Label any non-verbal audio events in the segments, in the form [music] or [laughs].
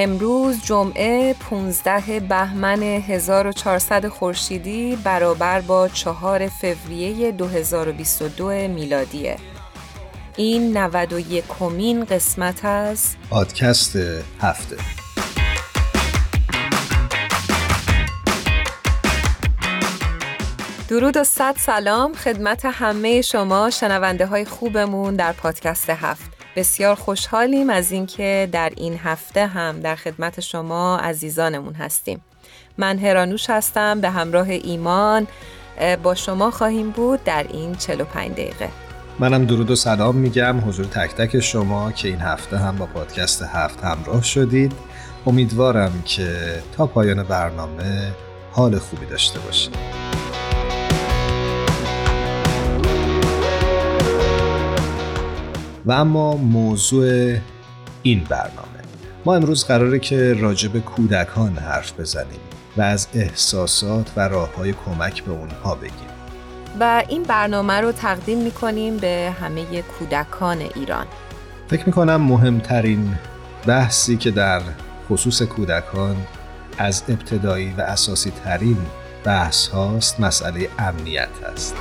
امروز جمعه 15 بهمن 1400 خورشیدی برابر با 4 فوریه 2022 میلادیه. این 91 کمین قسمت از پادکست هفته. درود و صد سلام خدمت همه شما شنونده های خوبمون در پادکست هفت. بسیار خوشحالیم از اینکه در این هفته هم در خدمت شما عزیزانمون هستیم. من هرانوش هستم به همراه ایمان با شما خواهیم بود در این 45 دقیقه. منم درود و سلام میگم حضور تک تک شما که این هفته هم با پادکست هفت همراه شدید. امیدوارم که تا پایان برنامه حال خوبی داشته باشید. و اما موضوع این برنامه. ما امروز قراره که راجع به کودکان حرف بزنیم و از احساسات و راه های کمک به اونها بگیم. و این برنامه رو تقدیم می‌کنیم به همه کودکان ایران. فکر می‌کنم مهمترین بحثی که در خصوص کودکان از ابتدایی و اساسی ترین بحث هاست مسئله امنیت است.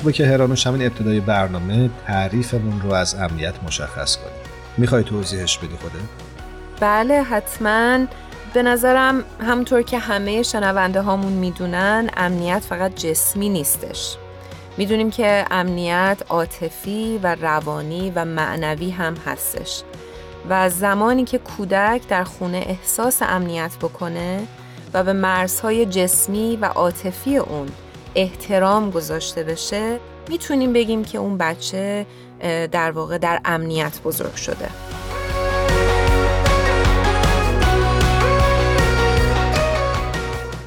خوبه که هرانوش همین ابتدای برنامه تعریفمون رو از امنیت مشخص کنیم. می‌خوای توضیحش بدی خوده؟ بله حتما. به نظرم همونطور که همه شنونده هامون می‌دونن امنیت فقط جسمی نیستش. می‌دونیم که امنیت عاطفی و روانی و معنوی هم هستش. و زمانی که کودک در خونه احساس امنیت بکنه و به مرزهای جسمی و عاطفی اون احترام گذاشته بشه می‌تونیم بگیم که اون بچه در واقع در امنیت بزرگ شده.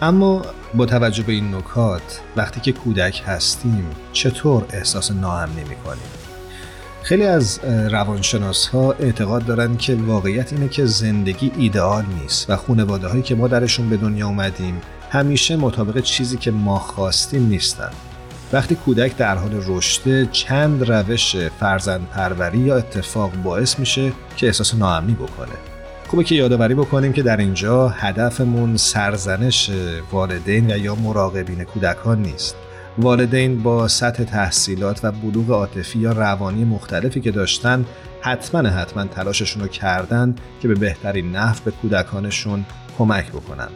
اما با توجه به این نکات وقتی که کودک هستیم چطور احساس ناامنی می‌کنیم؟ خیلی از روانشناس ها اعتقاد دارند که واقعیت اینه که زندگی ایدئال نیست و خانواده هایی که ما درشون به دنیا اومدیم همیشه مطابق چیزی که ما خواستیم نیستن. وقتی کودک در حال رشد چند روش فرزند پروری یا اتفاق باعث میشه که احساس ناامنی بکنه. خوبه که یادآوری بکنیم که در اینجا هدفمون سرزنش والدین و یا مراقبین کودکان نیست. والدین با سطح تحصیلات و بلوغ عاطفی یا روانی مختلفی که داشتن حتما حتما تلاششون رو کردن که به بهترین نحو به کودکانشون کمک بکنن.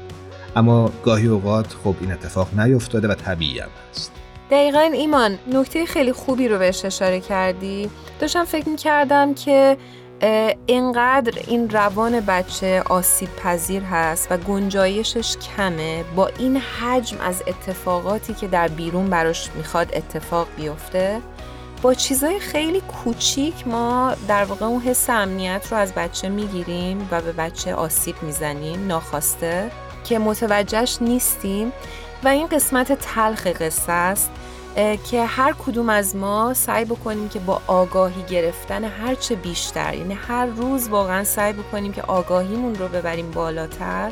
اما گاهی اوقات خب این اتفاق نیفتاده و طبیعی هم هست. دقیقا ایمان نکته خیلی خوبی رو بهش اشاره کردی. داشتم فکر کردم که اینقدر این روان بچه آسیب پذیر هست و گنجایشش کمه با این حجم از اتفاقاتی که در بیرون براش می‌خواد اتفاق بیفته. با چیزای خیلی کوچیک ما در واقع اون حس امنیت رو از بچه می‌گیریم و به بچه آسیب می‌زنیم ناخواسته. که متوجهش نیستیم و این قسمت تلخ قصه است که هر کدوم از ما سعی بکنیم که با آگاهی گرفتن هرچه بیشتر یعنی هر روز واقعا سعی بکنیم که آگاهیمون رو ببریم بالاتر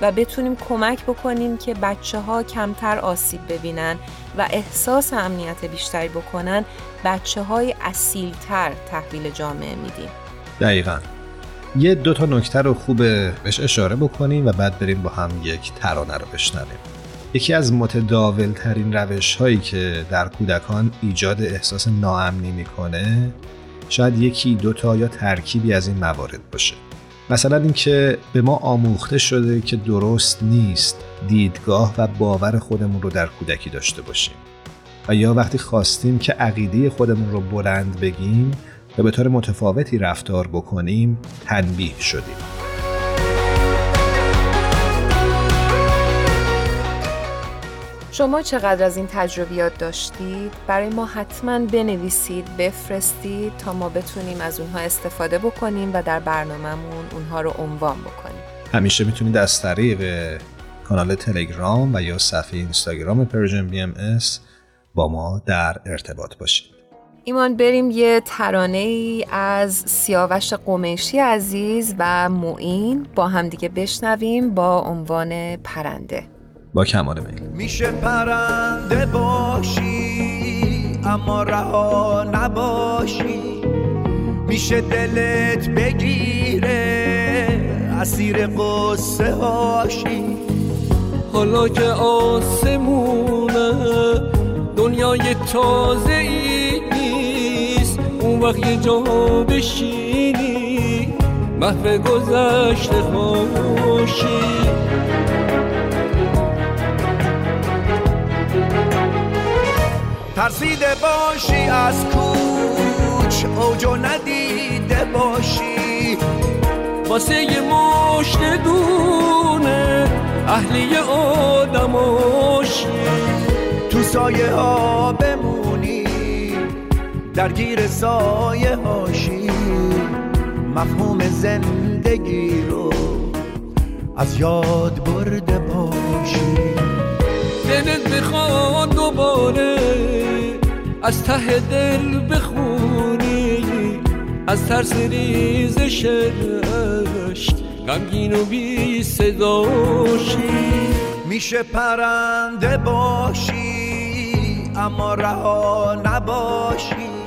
و بتونیم کمک بکنیم که بچه ها کمتر آسیب ببینن و احساس امنیت بیشتری بکنن بچه های اصیلتر تحویل جامعه میدیم. دقیقا. یه دو تا نکته رو خوب بهش اشاره بکنیم و بعد بریم با هم یک ترانه رو بشنویم. یکی از متداول ترین روش هایی که در کودکان ایجاد احساس ناامنی می‌کنه شاید یکی دوتا یا ترکیبی از این موارد باشه. مثلا اینکه به ما آموخته شده که درست نیست دیدگاه و باور خودمون رو در کودکی داشته باشیم. و یا وقتی خواستیم که عقیده خودمون رو بلند بگیم و به طور متفاوتی رفتار بکنیم تنبیه شدیم شما چقدر از این تجربیات داشتید؟ برای ما حتما بنویسید، بفرستید تا ما بتونیم از اونها استفاده بکنیم و در برنامهمون اونها رو عنوان بکنیم. همیشه می‌تونید از طریق کانال تلگرام و یا صفحه اینستاگرام پرژن بی ام با ما در ارتباط باشید. ایمان بریم یه ترانه ای از سیاوش قمیشی عزیز و معین با همدیگه بشنویم با عنوان پرنده. با کمال میل میشه پرنده باشی اما رها نباشی. میشه دلت بگیره اسیر قصه هاشی حالا که آسمونه دنیای تازه ای اون وقت یه جا بشینی محو گذشته خوشی. ترسیده باشی از کوچ اوجو ندیده باشی. واسه یه مشت دونه اهلی آدماشی. تو سایه ها بمونی درگیر سایه هاشی. مفهوم زندگی رو از یاد برده باشی. دلت بخواد دوباره از ته دل بخونی. از ترس ریزش عشق غمگین و بی صداشی. میشه پرنده باشی اما رها نباشی.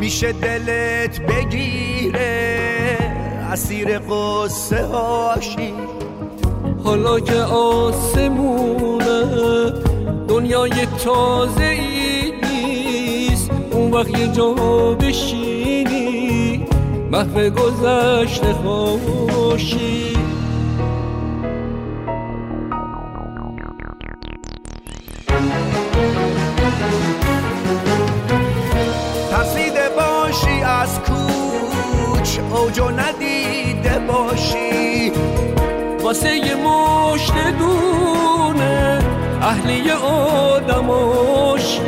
میشه دلت بگیره اسیر قصه هاشی. حالا که آسمونه دنیای تازه ای نیست. اون وقت یه جا بشینی محو گذشته خوشی. واسه یه مشت دونه اهلی آدماشی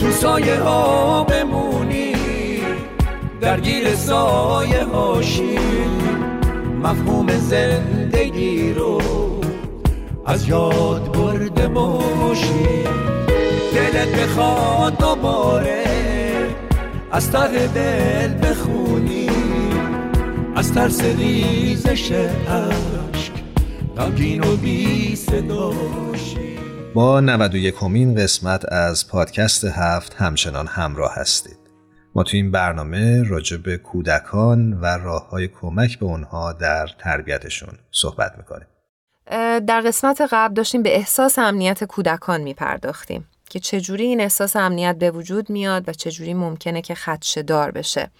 تو سایه ها بمونی درگیر سایه هاشی مفهوم زندگی رو از یاد برده باشی. دلت بخواد دوباره از ته دل بخونی. از ترس ریزش عشق با 91 کمین قسمت از پادکست هفت همچنان همراه هستید. ما تو این برنامه راجع به کودکان و راه های کمک به اونها در تربیتشون صحبت می‌کنیم. در قسمت قبل داشتیم به احساس امنیت کودکان میپرداختیم که چجوری این احساس امنیت به وجود میاد و چجوری ممکنه که خدشه دار بشه.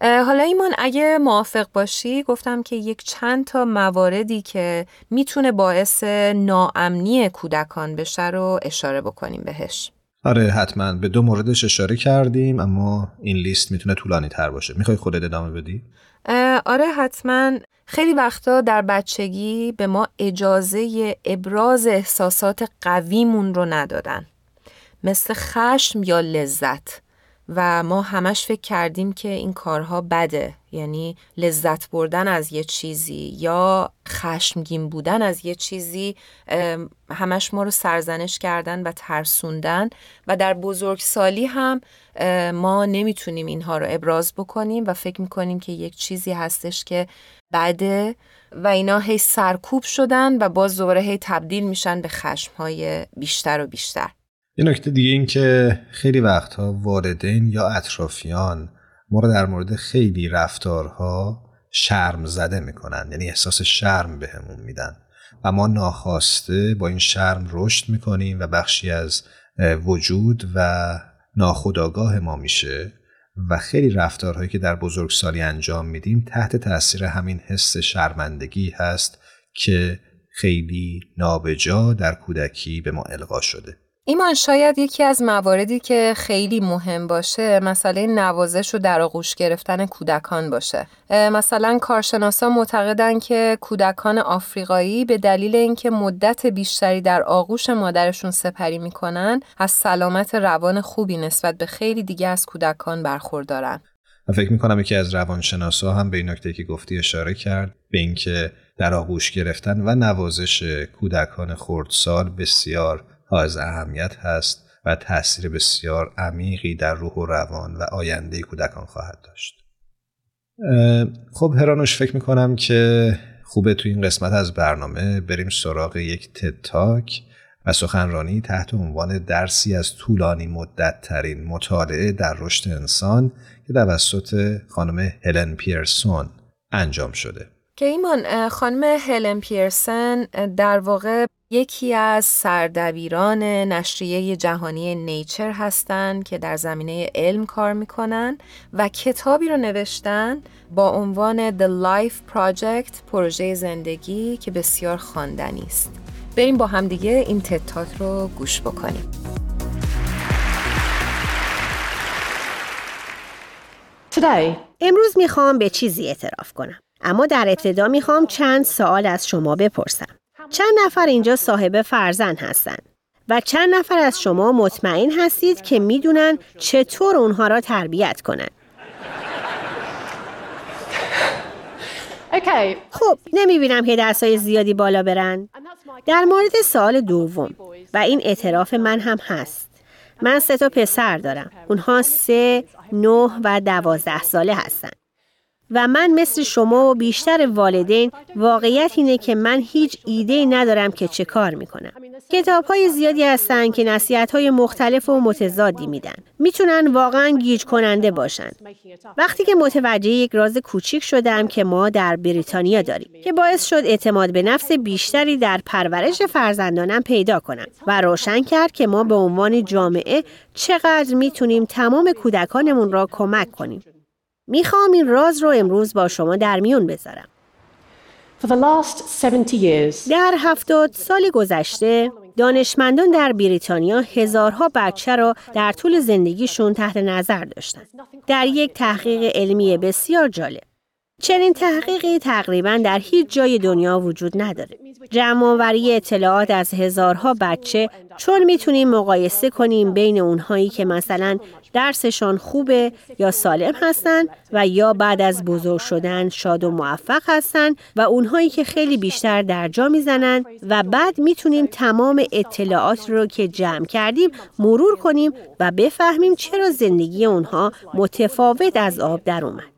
حالا ایمان اگه موافق باشی گفتم که یک چند تا مواردی که می‌تونه باعث ناامنی کودکان بشه رو اشاره بکنیم بهش. آره حتما. به دو موردش اشاره کردیم اما این لیست می‌تونه طولانی تر باشه. می‌خوای خودت ادامه بدی؟ آره حتما. خیلی وقتا در بچگی به ما اجازه ابراز احساسات قویمون رو ندادن. مثل خشم یا لذت. و ما همش فکر کردیم که این کارها بده. یعنی لذت بردن از یه چیزی یا خشمگین بودن از یه چیزی همش ما رو سرزنش کردن و ترسوندن. و در بزرگسالی هم ما نمی‌تونیم اینها رو ابراز بکنیم و فکر می‌کنیم که یک چیزی هستش که بده و اینا هی سرکوب شدن و باز دوباره هی تبدیل میشن به خشمهای بیشتر و بیشتر. یه نکته دیگه این که خیلی وقتها والدین یا اطرافیان ما رو در مورد خیلی رفتارها شرم زده می‌کنن یعنی احساس شرم بهمون میدن. و ما ناخواسته با این شرم رشد می‌کنیم و بخشی از وجود و ناخودآگاه ما میشه و خیلی رفتارهایی که در بزرگسالی انجام میدیم تحت تاثیر همین حس شرمندگی هست که خیلی نابجا در کودکی به ما القا شده. ایمان شاید یکی از مواردی که خیلی مهم باشه مسئله نوازش و در آغوش گرفتن کودکان باشه. مثلا کارشناسا معتقدن که کودکان آفریقایی به دلیل اینکه مدت بیشتری در آغوش مادرشون سپری می‌کنن از سلامت روان خوبی نسبت به خیلی دیگه از کودکان برخوردارن. و فکر می‌کنم یکی از روانشناسا هم به این نکته که گفتی اشاره کرد به اینکه در آغوش گرفتن و نوازش کودکان خردسال بسیار حائز اهمیت هست و تاثیر بسیار عمیقی در روح و روان و آینده کودکان خواهد داشت. خب هرانوش فکر می‌کنم که خوبه تو این قسمت از برنامه بریم سراغ یک تتاک و سخنرانی تحت عنوان درسی از طولانی مدت ترین مطالعه در رشد انسان که توسط خانم هلن پیرسون انجام شده. که ایمان خانم هلن پیرسن در واقع یکی از سردبیران نشریه جهانی نیچر هستند که در زمینه علم کار می‌کنن و کتابی رو نوشتن با عنوان The Life Project پروژه زندگی که بسیار خواندنی است. بریم با هم دیگه این تتاک رو گوش بکنیم. امروز می‌خوام به چیزی اعتراف کنم. اما در ابتدا می‌خوام چند سوال از شما بپرسم. چند نفر اینجا صاحب فرزند هستند؟ و چند نفر از شما مطمئن هستید که می‌دونن چطور اونها را تربیت کنن؟ خب نمی‌بینم که دستای زیادی بالا برن. در مورد سال دوم و این اعتراف من هم هست. من سه تا پسر دارم. اونها سه، نه و دوازده ساله هستند. و من مثل شما و بیشتر والدین واقعیت اینه که من هیچ ایده ندارم که چه کار می‌کنم. کتاب های زیادی هستن که نصیحت های مختلف و متضادی میدن. می‌تونن واقعا گیج کننده باشن. وقتی که متوجه یک راز کوچیک شدم که ما در بریتانیا داریم که باعث شد اعتماد به نفس بیشتری در پرورش فرزندانم پیدا کنم و روشن کرد که ما به عنوان جامعه چقدر می‌تونیم تمام کودکانمون را کمک کنیم. می‌خوام این راز رو امروز با شما در میون بذارم. در هفتاد سال گذشته دانشمندان در بریتانیا هزارها بچه را در طول زندگیشون تحت نظر داشتند. در یک تحقیق علمی بسیار جالب. چنین تحقیقی تقریبا در هیچ جای دنیا وجود نداره. جمعآوری اطلاعات از هزارها بچه چون می‌تونیم مقایسه کنیم بین اونهایی که مثلا درسشان خوبه یا سالم هستند و یا بعد از بزرگ شدن شاد و موفق هستند و اونهایی که خیلی بیشتر درجا می‌زنن و بعد می‌تونیم تمام اطلاعات رو که جمع کردیم مرور کنیم و بفهمیم چرا زندگی اونها متفاوت از آب در اومد.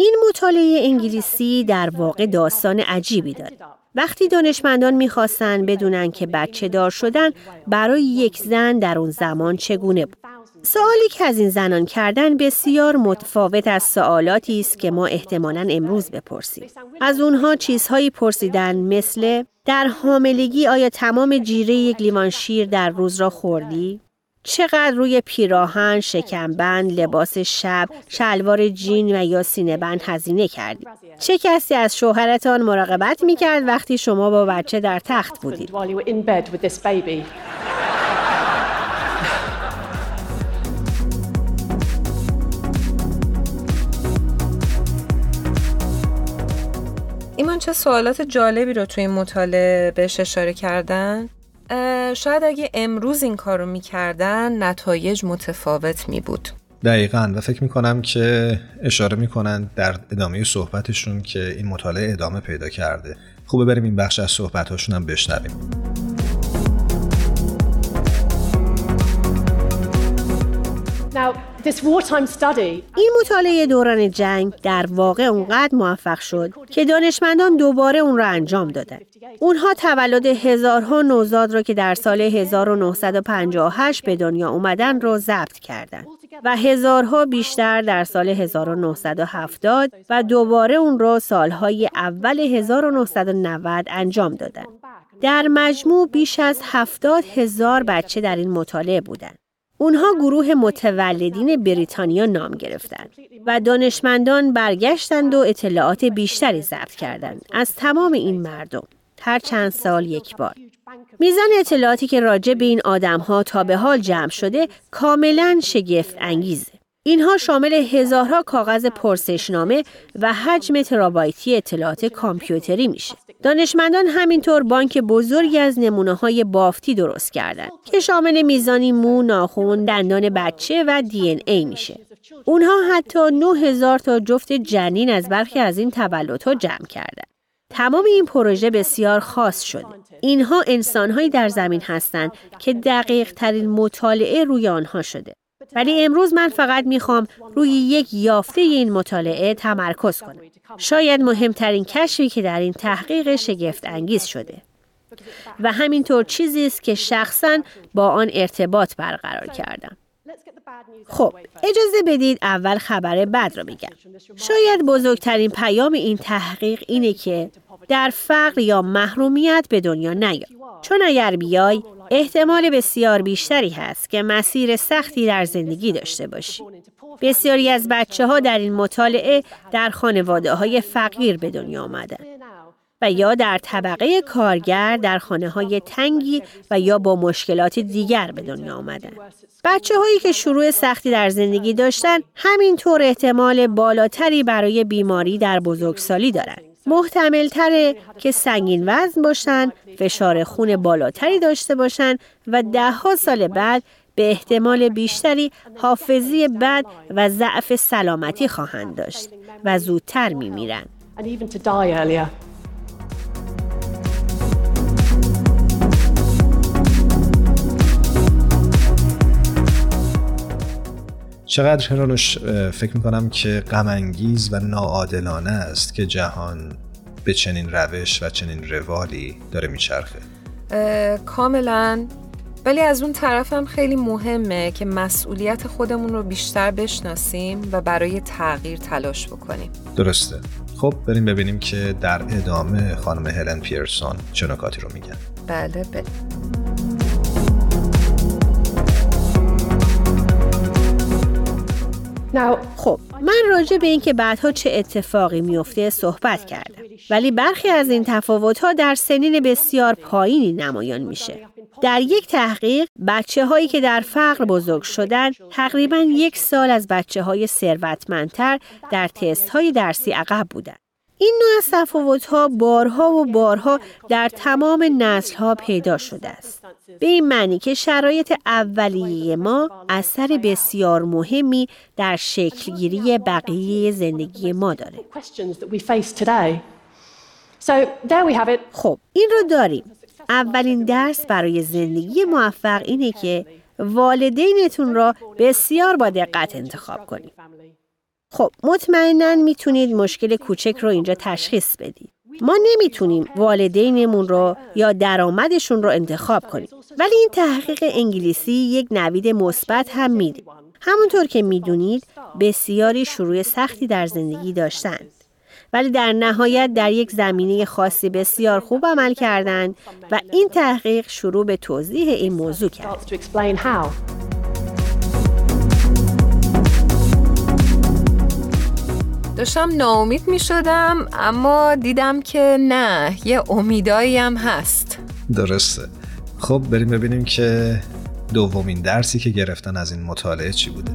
این مطالعه انگلیسی در واقع داستان عجیبی داره. وقتی دانشمندان می‌خواستن بدونن که بچه دار شدن برای یک زن در اون زمان چگونه بود. سوالی که از این زنان کردن بسیار متفاوت از سوالاتی است که ما احتمالا امروز بپرسیم. از اونها چیزهایی پرسیدن مثل در حاملگی آیا تمام جیره یک لیوان شیر در روز را خوردی؟ چقدر روی پیراهن، شکمبند، لباس شب، شلوار جین و یا سینهبند هزینه کردید؟ چه کسی از شوهرتان مراقبت می کرد وقتی شما با بچه در تخت بودید؟ ایمان چه سوالات جالبی رو توی این مطالعه بهش اشاره کردن؟ شاید اگه امروز این کارو می‌کردن نتایج متفاوت می بود دقیقا و فکر می‌کنم که اشاره می‌کنن در ادامه صحبتشون که این مطالعه ادامه پیدا کرده. خوبه بریم این بخش از صحبتاشون هم بشنویم. این مطالعه دوران جنگ در واقع اونقدر موفق شد که دانشمندان دوباره اون را انجام دادن. اونها تولد هزارها نوزاد را که در سال 1958 به دنیا اومدن رو ضبط کردند و هزارها بیشتر در سال 1970 و دوباره اون را سالهای اول 1990 انجام دادند. در مجموع بیش از هفتاد هزار بچه در این مطالعه بودند. اونها گروه متولدین بریتانیا نام گرفتند و دانشمندان برگشتند و اطلاعات بیشتری ضبط کردند از تمام این مردم هر چند سال یک بار. میزان اطلاعاتی که راجع به این آدم ها تا به حال جمع شده کاملا شگفت انگیزه. اینها شامل هزارها کاغذ پرسشنامه و حجم ترابایتی اطلاعات کامپیوتری میشه. دانشمندان همینطور بانک بزرگی از نمونه های بافتی درست کردند که شامل میزانی مو، ناخون، دندان بچه و دی این ای میشه. اونها حتی 9000 تا جفت جنین از برخی از این تولدها جمع کردند. تمام این پروژه بسیار خاص شده. اینها انسانهایی در زمین هستند که دقیق ترین مطالعه روی آنها شده. ولی امروز من فقط می‌خوام روی یک یافته این مطالعه تمرکز کنم. شاید مهمترین کشفی که در این تحقیق شگفت انگیز شده. و همینطور چیزی است که شخصا با آن ارتباط برقرار کردم. خب اجازه بدید اول خبر بد رو بگم. شاید بزرگترین پیام این تحقیق اینه که در فقر یا محرومیت به دنیا نیاد. چون اگر بیای احتمال بسیار بیشتری هست که مسیر سختی در زندگی داشته باشی. بسیاری از بچه ها در این مطالعه در خانواده های فقیر به دنیا آمدن. و یا در طبقه کارگر در خانه های تنگی و یا با مشکلات دیگر به دنیا آمدن. بچه هایی که شروع سختی در زندگی داشتن همینطور احتمال بالاتری برای بیماری در بزرگسالی دارند. محتمل تره که سنگین وزن باشن، فشار خون بالاتری داشته باشن و دهها سال بعد به احتمال بیشتری حافظی بد و ضعف سلامتی خواهند داشت و زودتر میمیرن. چقدر هرانوش فکر می‌کنم که غمانگیز و ناعادلانه است که جهان به چنین روش و چنین روالی داره میچرخه. کاملا. ولی از اون طرف هم خیلی مهمه که مسئولیت خودمون رو بیشتر بشناسیم و برای تغییر تلاش بکنیم. درسته. خب بریم ببینیم که در ادامه خانم هلن پیرسون چه نکاتی رو میگن. بله بریم. خب من راجع به اینکه بعدها چه اتفاقی میفته صحبت کردم ولی برخی از این تفاوت‌ها در سنین بسیار پایینی نمایان میشه در یک تحقیق بچه هایی که در فقر بزرگ شدن تقریبا یک سال از بچه های ثروتمندتر در تست های درسی عقب بودند. این نوع از تفاوت‌ها بارها و بارها در تمام نسل‌ها پیدا شده است. به این معنی که شرایط اولیه ما اثر بسیار مهمی در شکلگیری بقیه زندگی ما داره. خب این رو داریم. اولین درس برای زندگی موفق اینه که والدینتون را بسیار با دقت انتخاب کنید. خب مطمئنا می‌تونید مشکل کوچک رو اینجا تشخیص بدید. ما نمی‌تونیم والدینمون رو یا درآمدشون رو انتخاب کنیم. ولی این تحقیق انگلیسی یک نوید مثبت هم میده. همونطور که می‌دونید بسیاری شروع سختی در زندگی داشتند. ولی در نهایت در یک زمینه خاصی بسیار خوب عمل کردند و این تحقیق شروع به توضیح این موضوع کرد. داشتم ناامید می شدم اما دیدم که نه یه امیدایی هم هست. درسته. خب بریم ببینیم که دومین درسی که گرفتن از این مطالعه چی بوده.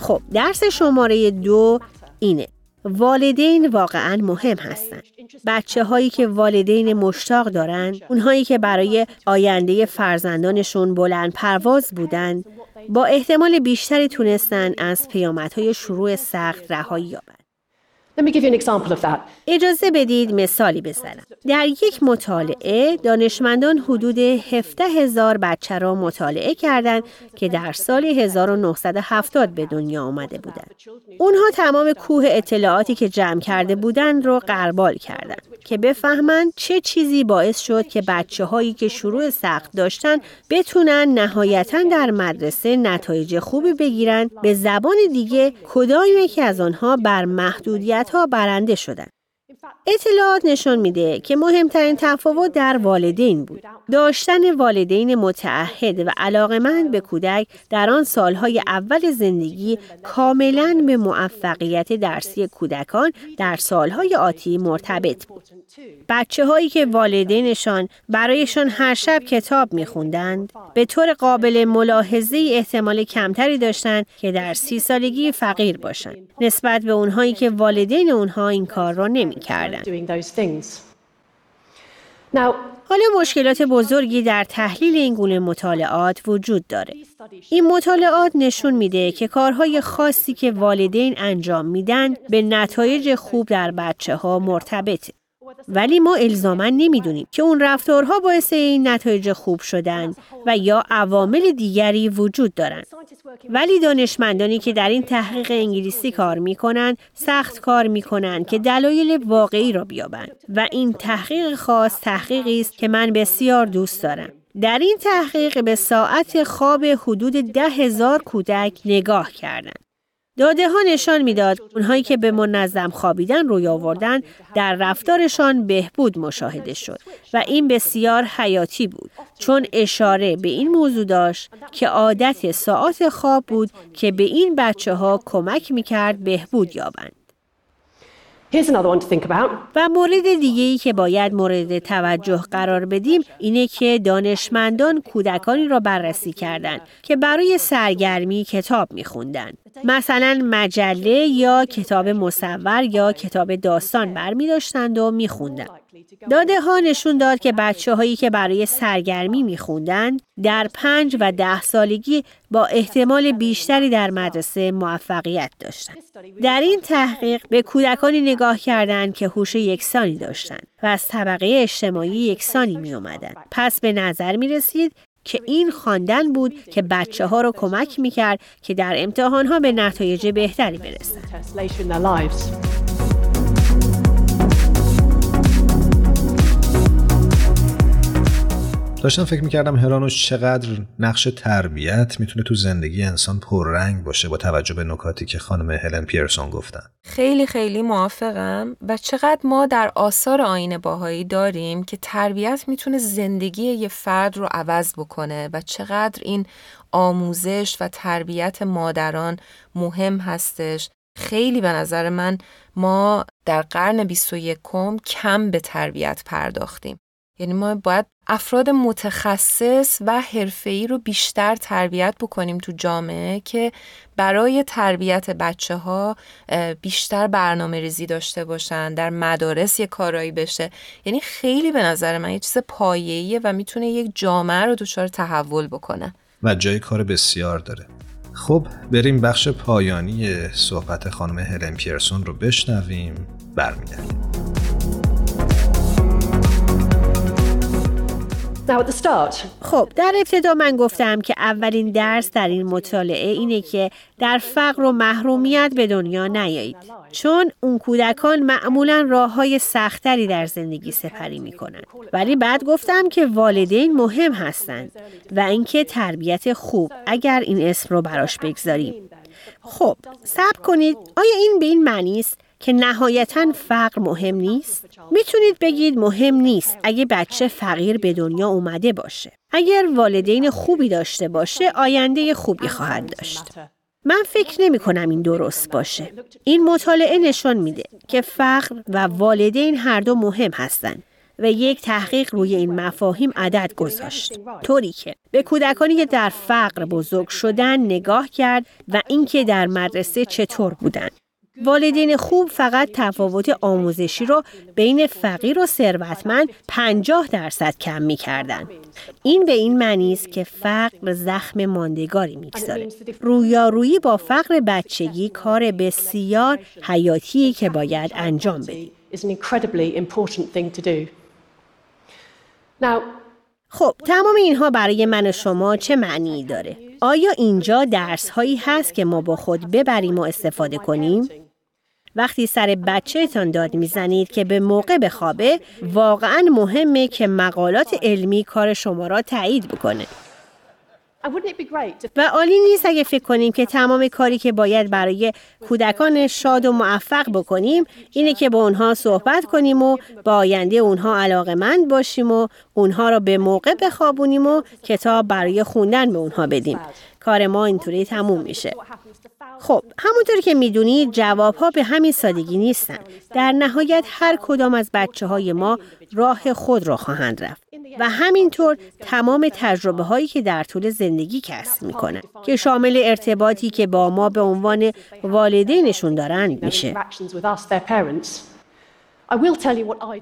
خب درس شماره دو اینه. والدین واقعا مهم هستند. بچه هایی که والدین مشتاق دارند، اونهایی که برای آینده فرزندانشون بلند پرواز بودند، با احتمال بیشتری تونستن از پیامدهای شروع سخت رهایی یابند. اجازه بدید مثالی بزنم. در یک مطالعه دانشمندان حدود 17 هزار بچه را مطالعه کردند که در سال 1970 به دنیا آمده بودند. اونها تمام کوه اطلاعاتی که جمع کرده بودند را قربال کردند که بفهمند چه چیزی باعث شد که بچه هایی که شروع سخت داشتن بتونن نهایتا در مدرسه نتایج خوبی بگیرند به زبان دیگه کدام یکی از آنها بر محدودیت ها برنده شدند. اطلاعات نشون میده که مهمترین تفاوت در والدین بود. داشتن والدین متعهد و علاقمند به کودک در آن سالهای اول زندگی کاملا به موفقیت درسی کودکان در سالهای آتی مرتبط بود. بچه هایی که والدینشان برایشان هر شب کتاب میخوندند به طور قابل ملاحظه احتمال کمتری داشتند که در سی سالگی فقیر باشند نسبت به اونهایی که والدین اونها این کار را نمی‌کردند. حالا مشکلات بزرگی در تحلیل این گونه مطالعات وجود داره. این مطالعات نشون میده که کارهای خاصی که والدین انجام میدن به نتایج خوب در بچه ها مرتبطه. ولی ما الزاما نمی‌دونیم که اون رفتارها باعث این نتایج خوب شدن و یا عوامل دیگری وجود دارند. ولی دانشمندانی که در این تحقیق انگلیسی کار می‌کنن سخت کار می‌کنن که دلایل واقعی را بیابند و این تحقیق خاص تحقیقی است که من بسیار دوست دارم. در این تحقیق به ساعت خواب حدود ده هزار کودک نگاه کردند. داده ها نشان می‌داد اونهایی که به منظم خوابیدن روی آوردن در رفتارشان بهبود مشاهده شد و این بسیار حیاتی بود چون اشاره به این موضوع داشت که عادت ساعت خواب بود که به این بچه ها کمک می‌کرد بهبود یابند. و مورد دیگه ای که باید مورد توجه قرار بدیم اینه که دانشمندان کودکانی را بررسی کردند که برای سرگرمی کتاب میخوندند. مثلا مجله یا کتاب مصور یا کتاب داستان برمی داشتند و میخوندند. داده ها نشون داد که بچه هایی که برای سرگرمی میخوندند در پنج و ده سالگی با احتمال بیشتری در مدرسه موفقیت داشتند. در این تحقیق به کودکانی نگاه کردند که هوش یکسانی داشتند و از طبقه اجتماعی یکسانی می اومدن. پس به نظر می رسید که این خواندن بود که بچه ها رو کمک می کرد که در امتحان ها به نتایج بهتری برسند. داشتم فکر می‌کردم هرانوش چقدر نقش تربیت می‌تونه تو زندگی انسان پررنگ باشه با توجه به نکاتی که خانم هلن پیرسون گفتن. خیلی خیلی موافقم و چقدر ما در آثار آین باهایی داریم که تربیت می‌تونه زندگی یه فرد رو عوض بکنه و چقدر این آموزش و تربیت مادران مهم هستش. خیلی به نظر من ما در قرن 21 کم به تربیت پرداختیم. یعنی ما باید افراد متخصص و حرفه‌ای رو بیشتر تربیت بکنیم تو جامعه که برای تربیت بچه ها بیشتر برنامه ریزی داشته باشن در مدارس یه کارایی بشه. یعنی خیلی به نظر من یه چیز پایه‌ایه و می‌تونه یک جامعه رو دچار تحول بکنه. و جای کار بسیار داره. خب بریم بخش پایانی صحبت خانم هلن پیرسون رو بشنویم برمیگردیم. خب در ابتدا من گفتم که اولین درس در این مطالعه اینه که در فقر و محرومیت به دنیا نیایید چون اون کودکان معمولا راه های سختری در زندگی سپری می کنند. ولی بعد گفتم که والدین مهم هستند و اینکه تربیت خوب اگر این اسم رو براش بگذاریم. خب صبر کنید. آیا این به این معنی است؟ که نهایتا فقر مهم نیست؟ می‌تونید بگید مهم نیست اگه بچه فقیر به دنیا اومده باشه. اگر والدین خوبی داشته باشه آینده خوبی خواهد داشت. من فکر نمی کنم این درست باشه. این مطالعه نشان میده که فقر و والدین هر دو مهم هستند. و یک تحقیق روی این مفاهیم عدد گذاشت طوری که به کودکانی که در فقر بزرگ شدن نگاه کرد و اینکه در مدرسه چطور بودند والدین خوب فقط تفاوت آموزشی رو بین فقیر و ثروتمند 50 درصد کم می کردن. این به این معنی است که فقر زخم ماندگاری می‌گذاره. رویارویی با فقر بچگی کار بسیار حیاتی که باید انجام بدیم. خب تمام اینها برای من و شما چه معنی داره؟ آیا اینجا درس هایی هست که ما با خود ببریم و استفاده کنیم؟ وقتی سر بچهتان داد می‌زنید که به موقع بخوابه واقعا مهمه که مقالات علمی کار شما را تایید بکنه. و عالی نیست اگه فکر کنیم که تمام کاری که باید برای کودکان شاد و موفق بکنیم اینه که با اونها صحبت کنیم و با آینده اونها علاقمند باشیم و اونها را به موقع بخوابونیم و کتاب برای خوندن به اونها بدیم. کار ما اینطوری تموم میشه. خب همونطور که می‌دونید جواب ها به همین سادگی نیستن. در نهایت هر کدام از بچه های ما راه خود را خواهند رفت. و همینطور تمام تجربه هایی که در طول زندگی کسب می‌کنن که شامل ارتباطی که با ما به عنوان والدینشون دارند میشه.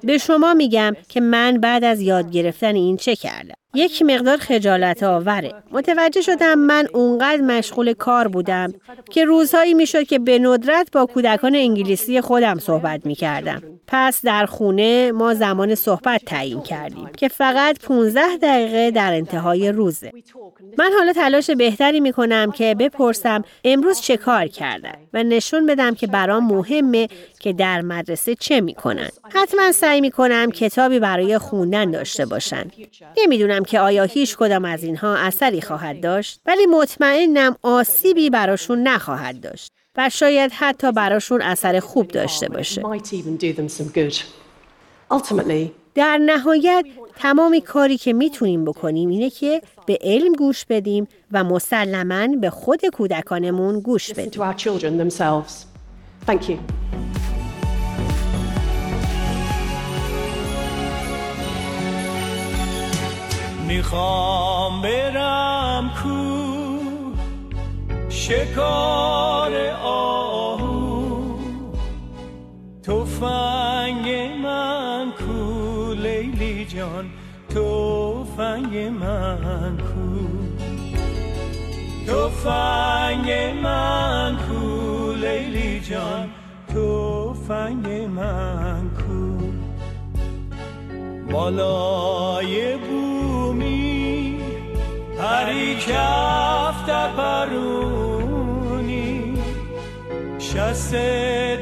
به شما میگم که من بعد از یاد گرفتن این چه کردم. یک مقدار خجالت آوره. متوجه شدم من اونقدر مشغول کار بودم که روزهایی می‌شد که به ندرت با کودکان انگلیسی خودم صحبت می‌کردم. پس در خونه ما زمان صحبت تعیین کردیم که فقط 15 دقیقه در انتهای روزه. من حالا تلاش بهتری می‌کنم که بپرسم امروز چه کار کردن و نشون بدم که برام مهمه که در مدرسه چه می‌کنن. حتما سعی می‌کنم کتابی برای خوندن داشته باشن. نمی‌دونم که آیا هیچ کدام از اینها اثری خواهد داشت ولی مطمئنم آسیبی براشون نخواهد داشت و شاید حتی براشون اثر خوب داشته باشه. در نهایت تمام کاری که می‌تونیم بکنیم اینه که به علم گوش بدیم و مسلما به خود کودکانمون گوش بدیم. می‌خوام برم کو شکار آهو. توفنگ من کو لیلی جان. توفنگ من کو. توفنگ من کو لیلی جان. توفنگ من کو. بالای بومی هری کف در پرونی. شست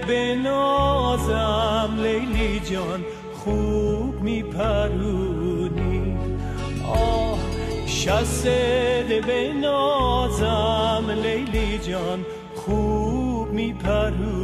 به نازم لیلی جان خوب میپرونی. آه شست به نازم لیلی جان خوب میپرونی.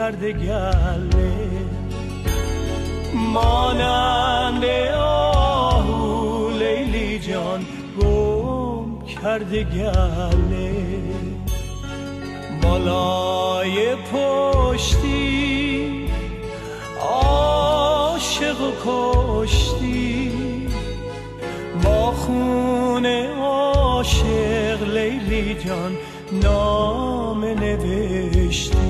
کرده گله. مانند آهو لیلی جان گم کرده گله. بالای پشتی عاشق و کشتی. با خون عاشق لیلی جان نام نوشتی.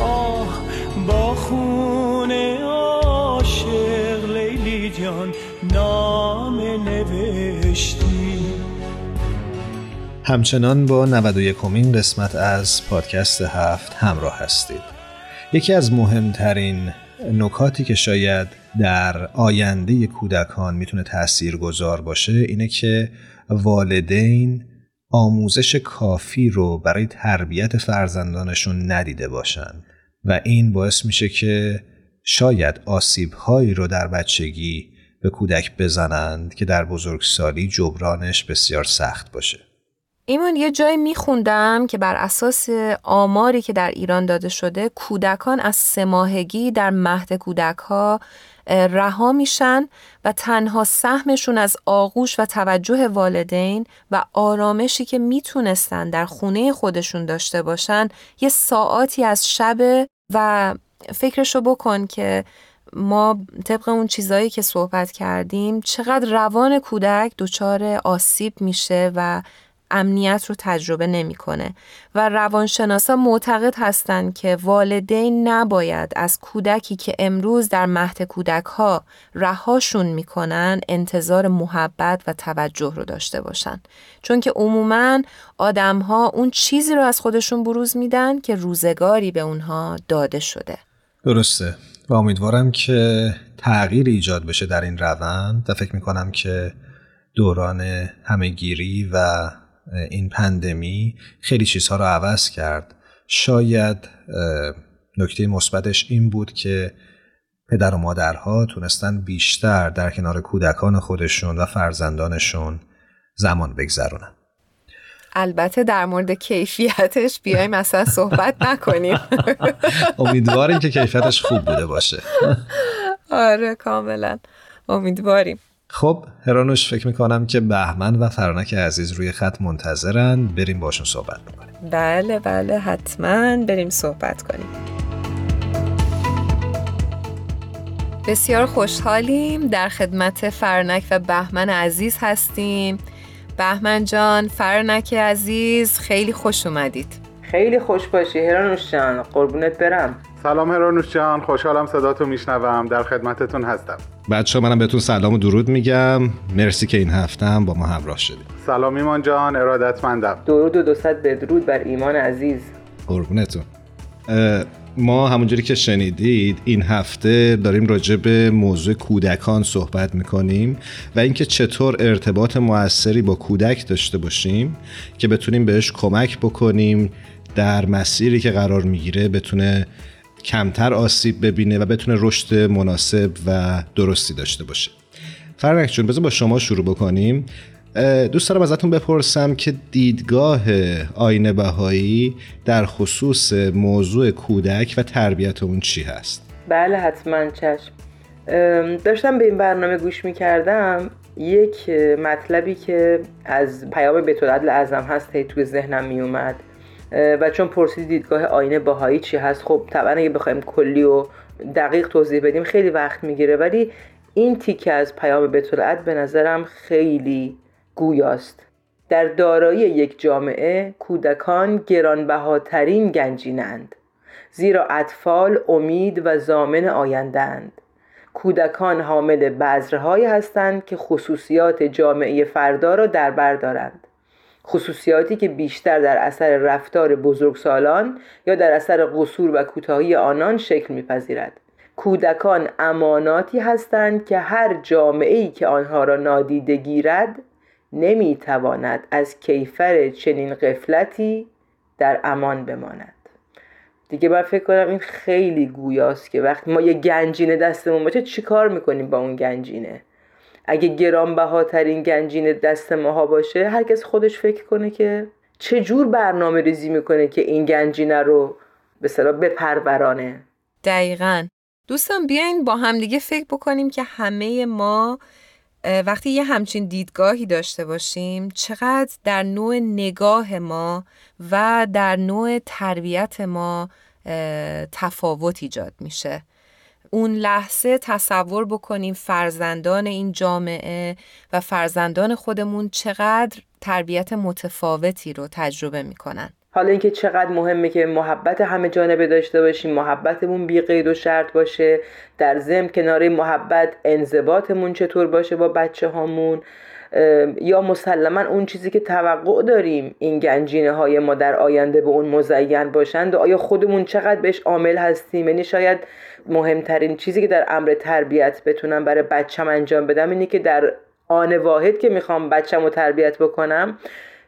آه با خون عاشق لیلی جان نام نوشتی. همچنان با 91 کمین قسمت از پادکست هفت همراه هستید. یکی از مهمترین نکاتی که شاید در آینده کودکان می‌تونه تأثیر گذار باشه اینه که والدین آموزش کافی رو برای تربیت فرزندانشون ندیده باشن و این باعث میشه که شاید آسیب هایی رو در بچگی به کودک بزنند که در بزرگسالی جبرانش بسیار سخت باشه. ایمان یه جایی میخوندم که بر اساس آماری که در ایران داده شده کودکان از سه ماهگی در مهد کودک ها رها میشن و تنها سهمشون از آغوش و توجه والدین و آرامشی که می‌تونستن در خونه خودشون داشته باشن یه ساعاتی از شب و فکرشو بکن که ما طبق اون چیزایی که صحبت کردیم چقدر روان کودک دچار آسیب میشه و امنیت رو تجربه نمی‌کنه. و روانشناسا معتقد هستند که والدین نباید از کودکی که امروز در مهد کودک ها رهاشون می‌کنن انتظار محبت و توجه رو داشته باشن. چون که عموما آدم ها اون چیزی رو از خودشون بروز میدن که روزگاری به اونها داده شده. درسته. و امیدوارم که تغییر ایجاد بشه در این روند و فکر می‌کنم که دوران همهگیری و این پندمی خیلی چیزها رو عوض کرد. شاید نکته مثبتش این بود که پدر و مادرها تونستن بیشتر در کنار کودکان خودشون و فرزندانشون زمان بگذرونن. البته در مورد کیفیتش بیایم اصلا صحبت نکنیم. [laughs] امیدواریم که کیفیتش خوب بوده باشه. [laughs] آره کاملا. امیدواریم. خب هرانوش فکر می‌کنم که بهمن و فرانک عزیز روی خط منتظرن. بریم باشون صحبت بکنیم. بله بله حتما بریم صحبت کنیم. بسیار خوشحالیم. در خدمت فرنک و بهمن عزیز هستیم. بهمن جان فرنک عزیز خیلی خوش اومدید. خیلی خوش باشی. هرانوش جان قربونت برم. سلام هرانوش جان خوشحالم صداتو میشنوم در خدمتتون هستم. بچه منم بهتون سلام و درود میگم. مرسی که این هفته هم با ما همراه شدید. سلام ایمان جان ارادتمندم. درود و دوصد بدرود بر ایمان عزیز. قربونتون. ما همونجوری که شنیدید این هفته داریم راجع به موضوع کودکان صحبت می‌کنیم و اینکه چطور ارتباط موثری با کودک داشته باشیم که بتونیم بهش کمک بکنیم در مسیری که قرار می‌گیره بتونه کمتر آسیب ببینه و بتونه رشد مناسب و درستی داشته باشه. فرنک جون بذار با شما شروع بکنیم. دوست دارم ازتون بپرسم که دیدگاه آینه بهایی در خصوص موضوع کودک و تربیت اون چی هست؟ بله حتما چشم. داشتم به این برنامه گوش می‌کردم. یک مطلبی که از پیام بیت العدل هست هی توی ذهنم میومد و چون پرسید دیدگاه آینه باهایی چی هست خب طبعا اگه بخوایم کلی و دقیق توضیح بدیم خیلی وقت می‌گیره. ولی این تیکه از پیام بیت به نظرم خیلی گویاست. در دارایی یک جامعه کودکان گرانبهاترین گنجینند زیرا اطفال امید و زامن آیندهاند. کودکان حامل بذرهایی هستند که خصوصیات جامعه فردا را در بر دارند. خصوصیاتی که بیشتر در اثر رفتار بزرگسالان یا در اثر قصور و کوتاهی آنان شکل میپذیرد. کودکان اماناتی هستند که هر جامعه که آنها را نادیده گیرد نمی‌تواند از کیفر چنین قفلتی در امان بماند. دیگه من فکر کنم این خیلی گویاست که وقتی ما یه گنجینه دستمون باشه چیکار می‌کنیم با اون گنجینه؟ اگه گرانبهاترین گنجینه دست ماها باشه هر کس خودش فکر کنه که چه جور برنامه ریزی می‌کنه که این گنجینه رو به صلاح بپرورانه. دقیقا. دوستان بیاین با همدیگه فکر بکنیم که همه ما وقتی یه همچین دیدگاهی داشته باشیم چقدر در نوع نگاه ما و در نوع تربیت ما تفاوت ایجاد میشه. اون لحظه تصور بکنیم فرزندان این جامعه و فرزندان خودمون چقدر تربیت متفاوتی رو تجربه می‌کنن. حالا اینکه چقدر مهمه که محبت همه جانبه داشته باشیم محبتمون بی قید و شرط باشه در ضمن کنار محبت انضباطمون چطور باشه با بچه هامون یا مسلما اون چیزی که توقع داریم این گنجینه های ما در آینده به اون مزین باشند و آیا خودمون چقدر بهش عامل هستیم؟ یعنی شاید مهمترین چیزی که در امر تربیت بتونم برای بچم انجام بدم اینه که در آن واحد که می‌خوام بچم رو تربیت بکنم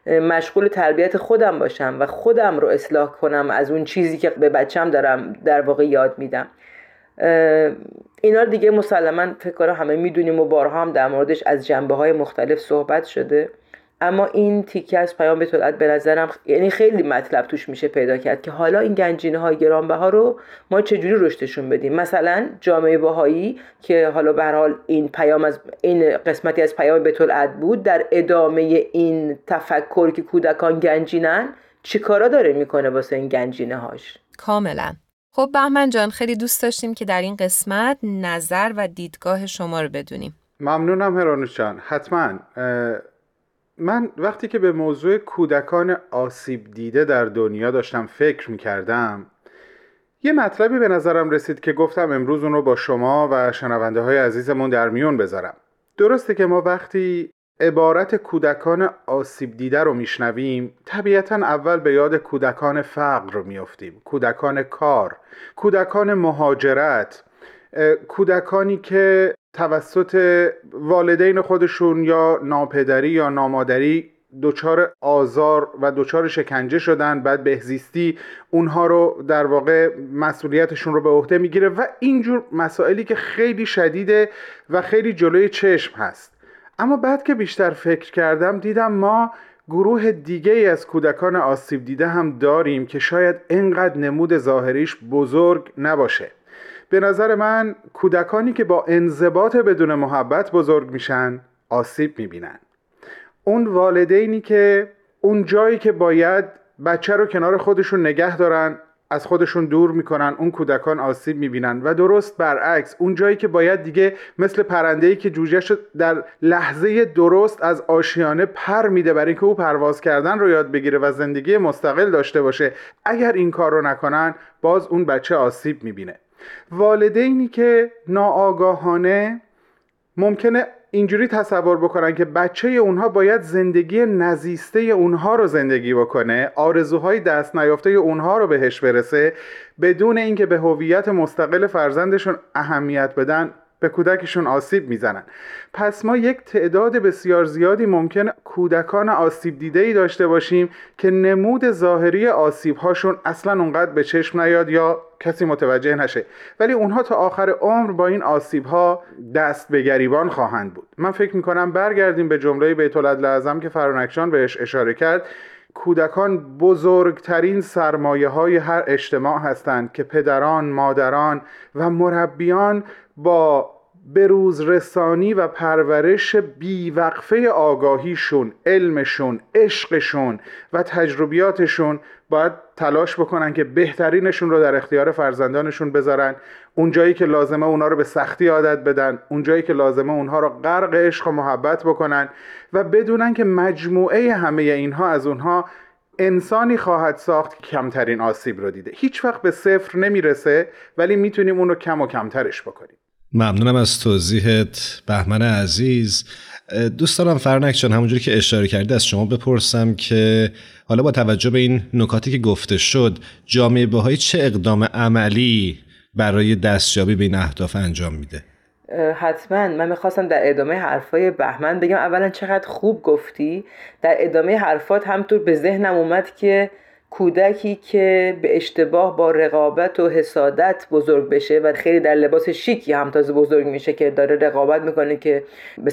مشغول تربیت خودم باشم و خودم رو اصلاح کنم از اون چیزی که به بچم دارم در واقع یاد میدم. اینا دیگه مسلما فکر همه می‌دونیم و بارها هم در موردش از جنبه های مختلف صحبت شده. اما این تیکه از پیام به طلعت به نظرم یعنی خیلی مطلب توش میشه پیدا کرد که حالا این گنجینه های گرانبها رو ما چجوری رشدشون بدیم؟ مثلا جامعه باهایی که حالا به حال این پیام از این قسمتی از پیام به طلعت بود در ادامه این تفکر که کودکان گنجینن چیکارا داره می‌کنه واسه این گنجینه هاش کاملا. خب بهمن جان خیلی دوست داشتیم که در این قسمت نظر و دیدگاه شما رو بدونیم. ممنونم هرانوش جان. حتما من وقتی که به موضوع کودکان آسیب دیده در دنیا داشتم فکر می کردم یه مطلبی به نظرم رسید که گفتم امروز اون رو با شما و شنونده های عزیزمون در میون بذارم. درسته که ما وقتی عبارت کودکان آسیب دیده رو میشنویم طبیعتا اول به یاد کودکان فقر رو میافتیم. کودکان کار کودکان مهاجرت کودکانی که توسط والدین خودشون یا ناپدری یا نامادری دچار آزار و دچار شکنجه شدن بعد بهزیستی اونها رو در واقع مسئولیتشون رو به عهده می‌گیره و اینجور مسائلی که خیلی شدیده و خیلی جلوی چشم هست. اما بعد که بیشتر فکر کردم دیدم ما گروه دیگه ای از کودکان آسیب دیده هم داریم که شاید انقدر نمود ظاهریش بزرگ نباشه. به نظر من کودکانی که با انضباط بدون محبت بزرگ میشن آسیب می‌بینن. اون والدینی که اون جایی که باید بچه رو کنار خودشون نگه دارن از خودشون دور می‌کنن اون کودکان آسیب می‌بینن. و درست برعکس اون جایی که باید دیگه مثل پرنده که جوجهش در لحظه درست از آشیانه پر میده برای اینکه او پرواز کردن رو یاد بگیره و زندگی مستقل داشته باشه اگر این کار رو نکنن باز اون بچه آسیب می‌بینه. والدینی که ناآگاهانه ممکنه اینجوری تصور بکنن که بچه اونها باید زندگی نزیسته اونها رو زندگی بکنه آرزوهای دست نیافته اونها رو بهش برسه بدون اینکه به هویت مستقل فرزندشون اهمیت بدن. به کودکشون آسیب می‌زنن. پس ما یک تعداد بسیار زیادی ممکن کودکان آسیب دیده ای داشته باشیم که نمود ظاهری آسیب هاشون اصلا اونقدر به چشم نیاد یا کسی متوجه نشه. ولی اونها تا آخر عمر با این آسیب ها دست به گریبان خواهند بود. من فکر می‌کنم برگردیم به جمله بیت العدل که فرانکشان بهش اشاره کرد. کودکان بزرگترین سرمایه های هر اجتماع هستند که پدران، مادران و مربیان با بروز رسانی و پرورش بیوقفه آگاهیشون علمشون عشقشون و تجربیاتشون باید تلاش بکنن که بهترینشون رو در اختیار فرزندانشون بذارن اونجایی که لازمه اونا رو به سختی عادت بدن اونجایی که لازمه اونها رو غرق عشق و محبت بکنن و بدونن که مجموعه همه اینها از اونها انسانی خواهد ساخت که کمترین آسیب رو دیده. هیچ وقت به صفر نمی‌رسه ولی می‌تونیم اون رو کم و کمترش بکنیم. ممنونم از توضیحت بهمن عزیز. دوست دارم فرنک جان همونجوری که اشاره کردی از شما بپرسم که حالا با توجه به این نکاتی که گفته شد جامعه بهایی چه اقدام عملی برای دستیابی به این اهداف انجام میده. حتما. من می‌خواستم در ادامه حرفای بهمن بگم. اولا چقدر خوب گفتی. در ادامه حرفات همطور به ذهنم اومد که کودکی که به اشتباه با رقابت و حسادت بزرگ بشه و خیلی در لباس شیکی هم تازه بزرگ میشه که داره رقابت می‌کنه که به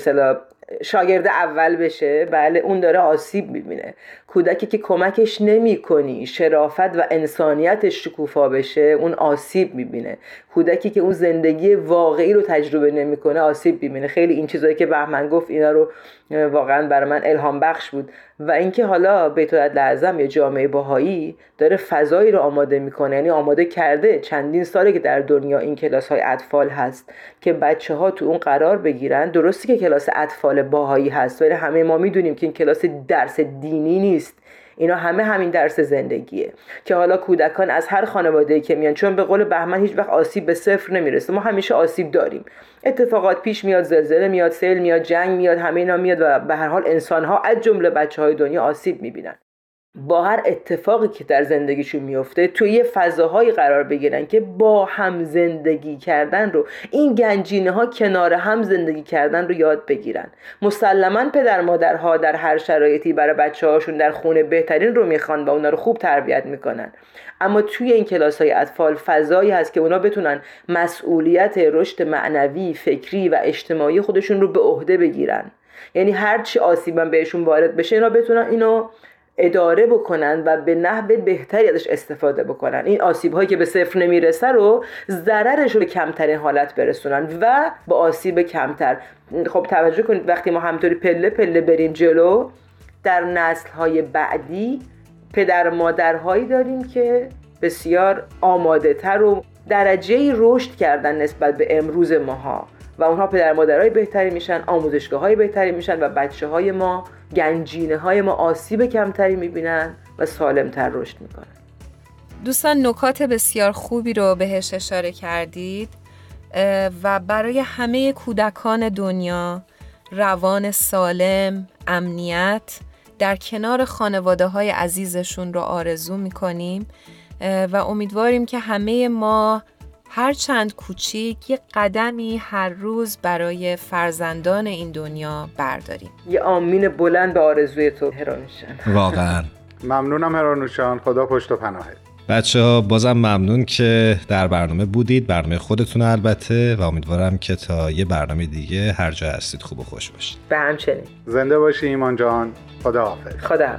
شاگرد اول بشه بله اون داره آسیب می‌بینه. کودکی که کمکش نمی کنی شرافت و انسانیتش شکوفا بشه اون آسیب می‌بینه. کودکی که اون زندگی واقعی رو تجربه نمی‌کنه آسیب می‌بینه. خیلی این چیزایی که بهمن گفت اینا رو واقعا برای من الهام بخش بود. و اینکه حالا بیت لعظم یا جامعه باهایی داره فضایی رو آماده می‌کنه یعنی آماده کرده چندین ساله که در دنیا این کلاس های اطفال هست که بچه ها تو اون قرار بگیرن. درستی که کلاس اطفال باهایی هست ولی همه ما می‌دونیم که این کلاس درس دینی نیست. اینا همه همین درس زندگیه. که حالا کودکان از هر خانواده که میان چون به قول بهمن هیچ وقت آسیب به صفر نمی‌رسه. ما همیشه آسیب داریم. اتفاقات پیش میاد زلزله میاد سیل میاد جنگ میاد همه اینا میاد و به هر حال انسان ها از جمله بچه های دنیا آسیب می‌بینن. با هر اتفاقی که در زندگیشون میفته توی یه فضاهایی قرار بگیرن که با هم زندگی کردن رو این گنجینه ها کنار هم زندگی کردن رو یاد بگیرن. مسلما پدر مادرها در هر شرایطی برای بچه هاشون در خونه بهترین رو می‌خوان و اونا رو خوب تربیت می‌کنن. اما توی این کلاس های اطفال فضایی هست که اونا بتونن مسئولیت رشد معنوی فکری و اجتماعی خودشون رو به عهده بگیرن. یعنی هر چی آسیبم بهشون وارد بشه اینا بتونن اینو اداره بکنن و به نحو بهتری ازش استفاده بکنن. این آسیب هایی که به صفر نمی‌رسه رو ضررش رو به کمترین حالت برسونن و با آسیب کمتر. خب توجه کنید وقتی ما همطوری پله پله بریم جلو در نسل های بعدی پدر مادرهایی داریم که بسیار آماده تر و درجه رشد کردن نسبت به امروز ماها. و اونها پدر مادرهای بهتری میشن آموزشگاه های بهتری میشن و بچه های ما گنجینه های ما آسیب کمتری می‌بینن و سالمتر رشد می‌کنن. دوستان نکات بسیار خوبی رو بهش اشاره کردید و برای همه کودکان دنیا روان سالم، امنیت در کنار خانواده های عزیزشون رو آرزو می‌کنیم و امیدواریم که همه ما هر چند کوچیک یه قدمی هر روز برای فرزندان این دنیا برداریم. یه آمین بلند به آرزوی تو هرانوشان واقعا. ممنونم هرانوشان. خدا پشت و پناهت بچه ها بازم ممنون که در برنامه بودید. برنامه خودتون البته و امیدوارم که تا یه برنامه دیگه هر جا هستید خوب و خوش باشید. به همچنین. زنده باشی ایمان جان. خدا حافظ خدا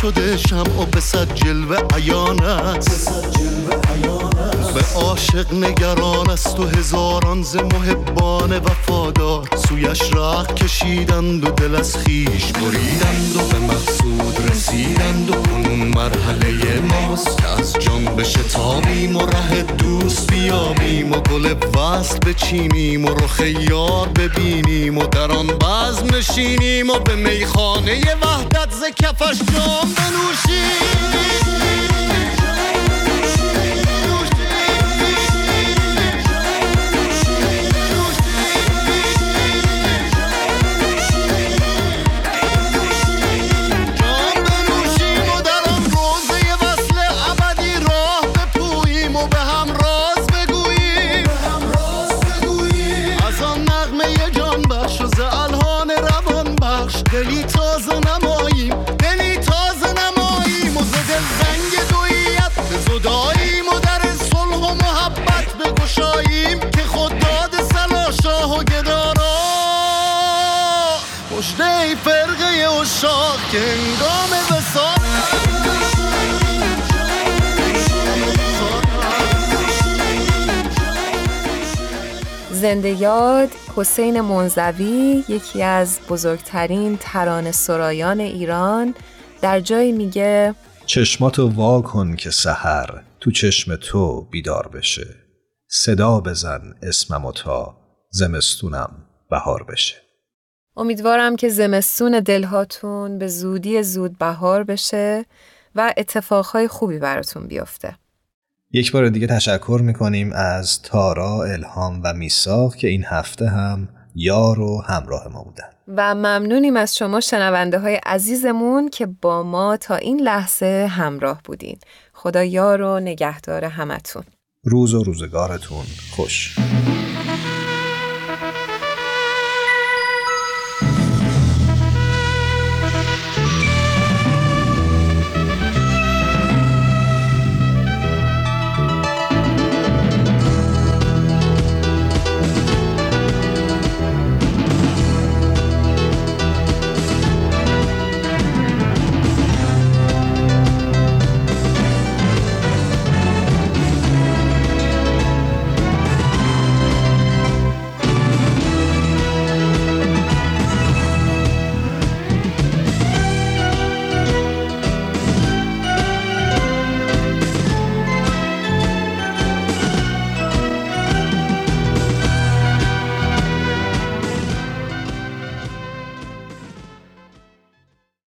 شده شمع و به صد جلوه عیان است. به عاشق نگران است و هزاران ز محبان وفادار. سویش راه کشیدند و دل از خیش بریدند و به مقصود رسیدند و کنون مرحله ماست که از جان شتابیم و ره دوست بیابیم و گل وصل بچینیم و رخ یار ببینیم و در آن بزم نشینیم و به میخانه وحدت ز کفش جام بنوشیم. زنده یاد حسین منزوی یکی از بزرگترین تران سرایان ایران در جایی میگه چشماتو وا کن که سحر تو چشم تو بیدار بشه. صدا بزن اسمم تا زمستونم بهار بشه. امیدوارم که زمستون دلهاتون به زودی زود بهار بشه و اتفاقهای خوبی براتون بیفته. یک بار دیگه تشکر می‌کنیم از تارا، الهام و میساق که این هفته هم یار و همراه ما بودن. و ممنونیم از شما شنونده های عزیزمون که با ما تا این لحظه همراه بودین. خدا یار و نگهدار همتون. روز و روزگارتون خوش.